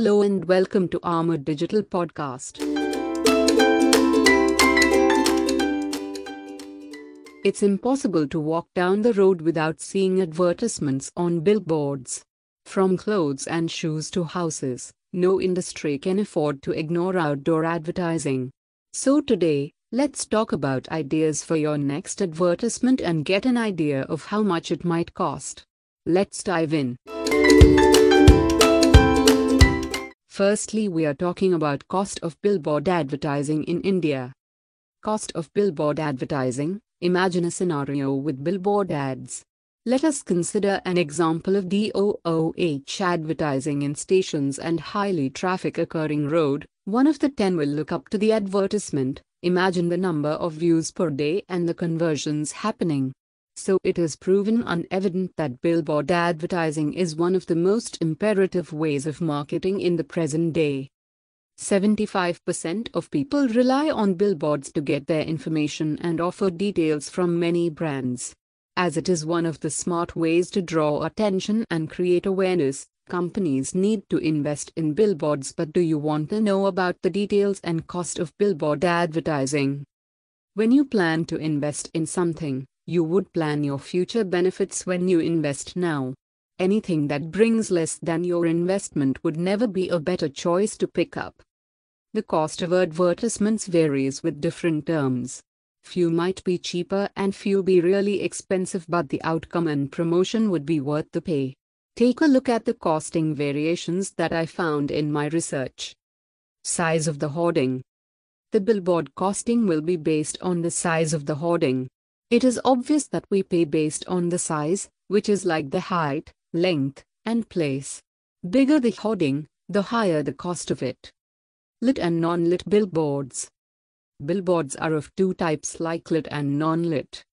Hello and welcome to Armored Digital Podcast. It's impossible to walk down the road without seeing advertisements on billboards. From clothes and shoes to houses, no industry can afford to ignore outdoor advertising. So today, let's talk about ideas for your next advertisement and get an idea of how much it might cost. Let's dive in. Firstly, we are talking about cost of billboard advertising in India. Cost of billboard advertising. Imagine a scenario with billboard ads. Let us consider an example of DOOH advertising in stations and highly traffic occurring road. One of the 10 will look up to the advertisement, imagine the number of views per day and the conversions happening. So it is proven unevident that billboard advertising is one of the most imperative ways of marketing in the present day. 75% of people rely on billboards to get their information and offer details from many brands. As it is one of the smart ways to draw attention and create awareness, companies need to invest in billboards. But do you want to know about the details and cost of billboard advertising? When you plan to invest in something, you would plan your future benefits when you invest now. Anything that brings less than your investment would never be a better choice to pick up. The cost of advertisements varies with different terms. Few might be cheaper and few be really expensive, but the outcome and promotion would be worth the pay. Take a look at the costing variations that I found in my research. Size of the hoarding. The billboard costing will be based on the size of the hoarding. It is obvious that we pay based on the size, which is like the height, length, and place. Bigger the hoarding, the higher the cost of it. Lit and non-lit billboards. Billboards are of two types like lit and non-lit.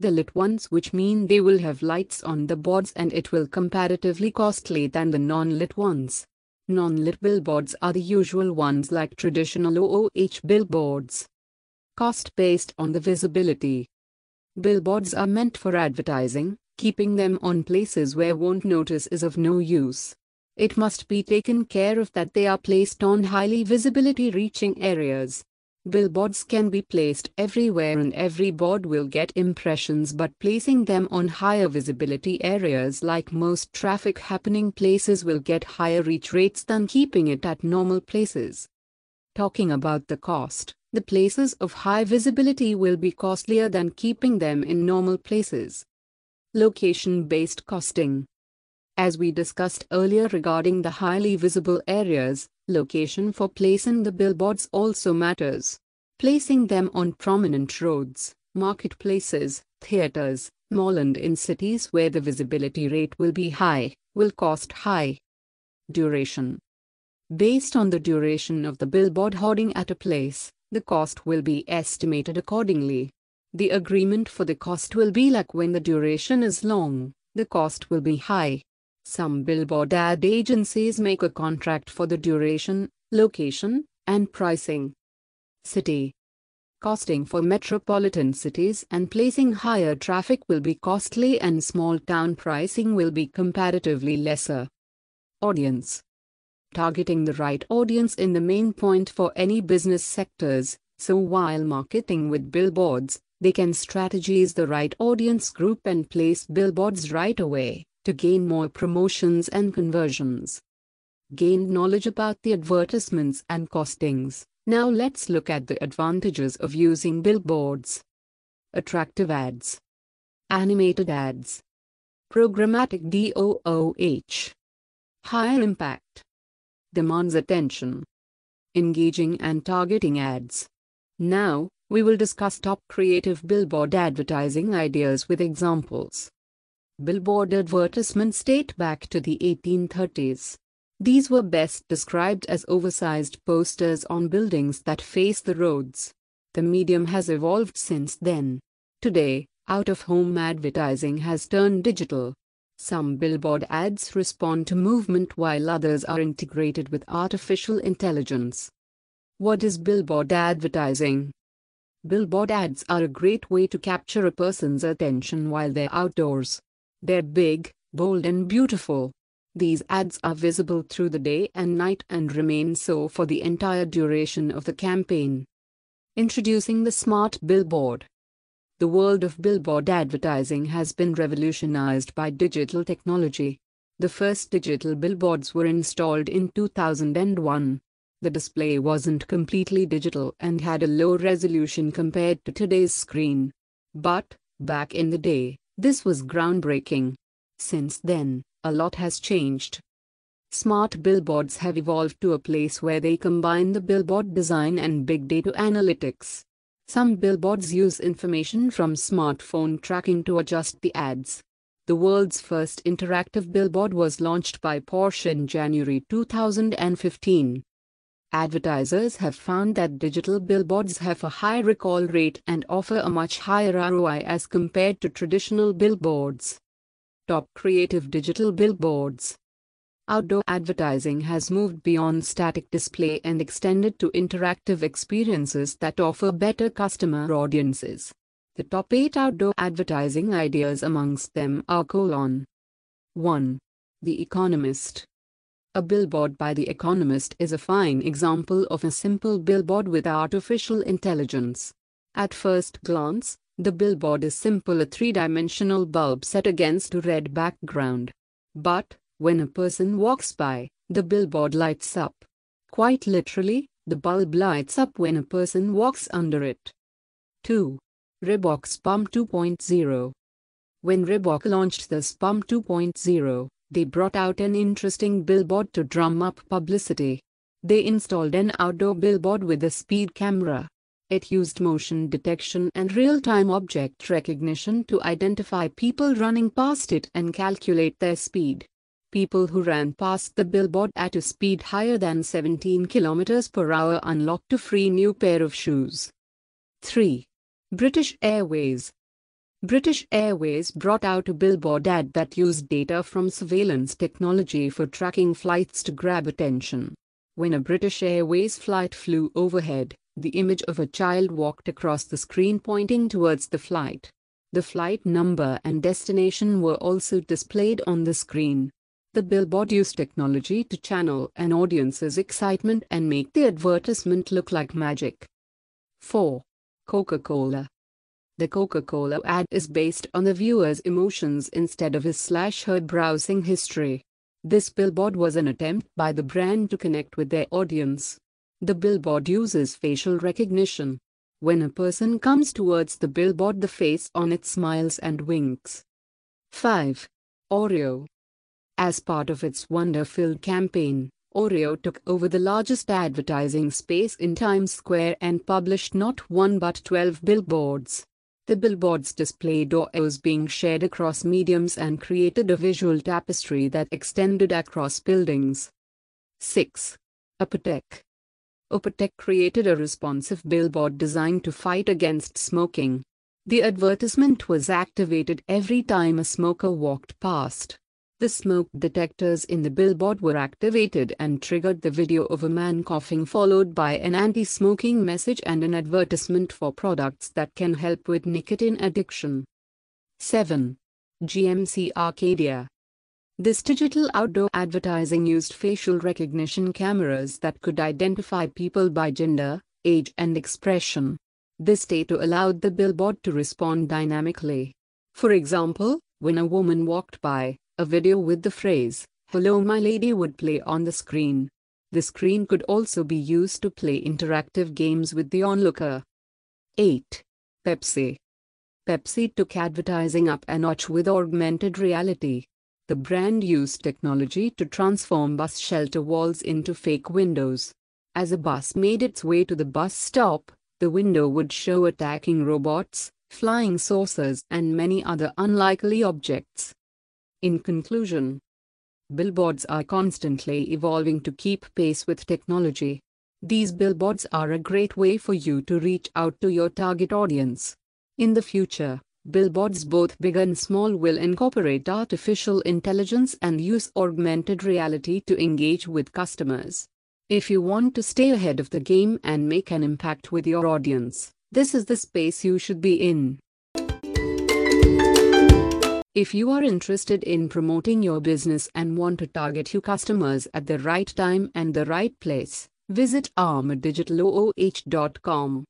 The lit ones which mean they will have lights on the boards and it will comparatively costly than the non-lit ones. Non-lit billboards are the usual ones like traditional OOH billboards. Cost based on the visibility. Billboards are meant for advertising, keeping them on places where won't notice is of no use. It must be taken care of that they are placed on highly visibility reaching areas. Billboards can be placed everywhere and every board will get impressions but placing them on higher visibility areas like most traffic happening places will get higher reach rates than keeping it at normal places. Talking about the cost, the places of high visibility will be costlier than keeping them in normal places. Location-based costing. As we discussed earlier regarding the highly visible areas, location for placing the billboards also matters. Placing them on prominent roads, marketplaces, theaters, mall and in cities where the visibility rate will be high, will cost high. Duration. Based on the duration of the billboard hoarding at a place, the cost will be estimated accordingly. The agreement for the cost will be like when the duration is long, the cost will be high. Some billboard ad agencies make a contract for the duration, location, and pricing. City Costing for metropolitan cities and placing higher traffic will be costly and small town pricing will be comparatively lesser. Audience targeting the right audience in the main point for any business sectors. So while marketing with billboards, they can strategize the right audience group and place billboards right away to gain more promotions and conversions. Gained knowledge about the advertisements and costings. Now let's look at the advantages of using billboards. Attractive ads. Animated ads. Programmatic DOOH. Higher impact demands attention. Engaging and targeting ads. Now, we will discuss top creative billboard advertising ideas with examples. Billboard advertisements date back to the 1830s. These were best described as oversized posters on buildings that face the roads. The medium has evolved since then. Today, out of home advertising has turned digital. Some billboard ads respond to movement while others are integrated with artificial intelligence. What is billboard advertising? Billboard ads are a great way to capture a person's attention while they're outdoors. They're big, bold, and beautiful. These ads are visible through the day and night and remain so for the entire duration of the campaign. Introducing the Smart Billboard. The world of billboard advertising has been revolutionized by digital technology. The first digital billboards were installed in 2001. The display wasn't completely digital and had a low resolution compared to today's screen. But, back in the day, this was groundbreaking. Since then, a lot has changed. Smart billboards have evolved to a place where they combine the billboard design and big data analytics. Some billboards use information from smartphone tracking to adjust the ads. The world's first interactive billboard was launched by Porsche in January 2015. Advertisers have found that digital billboards have a high recall rate and offer a much higher ROI as compared to traditional billboards. Top creative digital billboards. Outdoor advertising has moved beyond static display and extended to interactive experiences that offer better customer audiences. The top 8 outdoor advertising ideas amongst them are colon 1. The Economist. A billboard by The Economist is a fine example of a simple billboard with artificial intelligence. At first glance, the billboard is simple a three-dimensional bulb set against a red background. But, when a person walks by, the billboard lights up. Quite literally, the bulb lights up when a person walks under it. 2. Reebok's Pump 2.0 When Reebok launched the Pump 2.0, they brought out an interesting billboard to drum up publicity. They installed an outdoor billboard with a speed camera. It used motion detection and real-time object recognition to identify people running past it and calculate their speed. People who ran past the billboard at a speed higher than 17 km per hour unlocked a free new pair of shoes. 3. British Airways British Airways brought out a billboard ad that used data from surveillance technology for tracking flights to grab attention. When a British Airways flight flew overhead, the image of a child walked across the screen pointing towards the flight. The flight number and destination were also displayed on the screen. The billboard used technology to channel an audience's excitement and make the advertisement look like magic. 4. Coca-Cola The Coca-Cola ad is based on the viewer's emotions instead of his slash her browsing history. This billboard was an attempt by the brand to connect with their audience. The billboard uses facial recognition. When a person comes towards the billboard the face on it smiles and winks. 5. Oreo As part of its wonder-filled campaign, Oreo took over the largest advertising space in Times Square and published not one but 12 billboards. The billboards displayed Oreos being shared across mediums and created a visual tapestry that extended across buildings. 6. Apotek Apotek created a responsive billboard designed to fight against smoking. The advertisement was activated every time a smoker walked past. The smoke detectors in the billboard were activated and triggered the video of a man coughing followed by an anti-smoking message and an advertisement for products that can help with nicotine addiction. 7. GMC Arcadia this digital outdoor advertising used facial recognition cameras that could identify people by gender, age and expression. This data allowed the billboard to respond dynamically. For example, when a woman walked by, a video with the phrase, Hello my lady would play on the screen. The screen could also be used to play interactive games with the onlooker. 8. Pepsi Pepsi took advertising up a notch with augmented reality. The brand used technology to transform bus shelter walls into fake windows. As a bus made its way to the bus stop, the window would show attacking robots, flying saucers, and many other unlikely objects. In conclusion, billboards are constantly evolving to keep pace with technology. These billboards are a great way for you to reach out to your target audience. In the future, Billboards both big and small will incorporate artificial intelligence and use augmented reality to engage with customers. If you want to stay ahead of the game and make an impact with your audience, this is the space you should be in. If you are interested in promoting your business and want to target your customers at the right time and the right place, visit armaddigitaloh.com.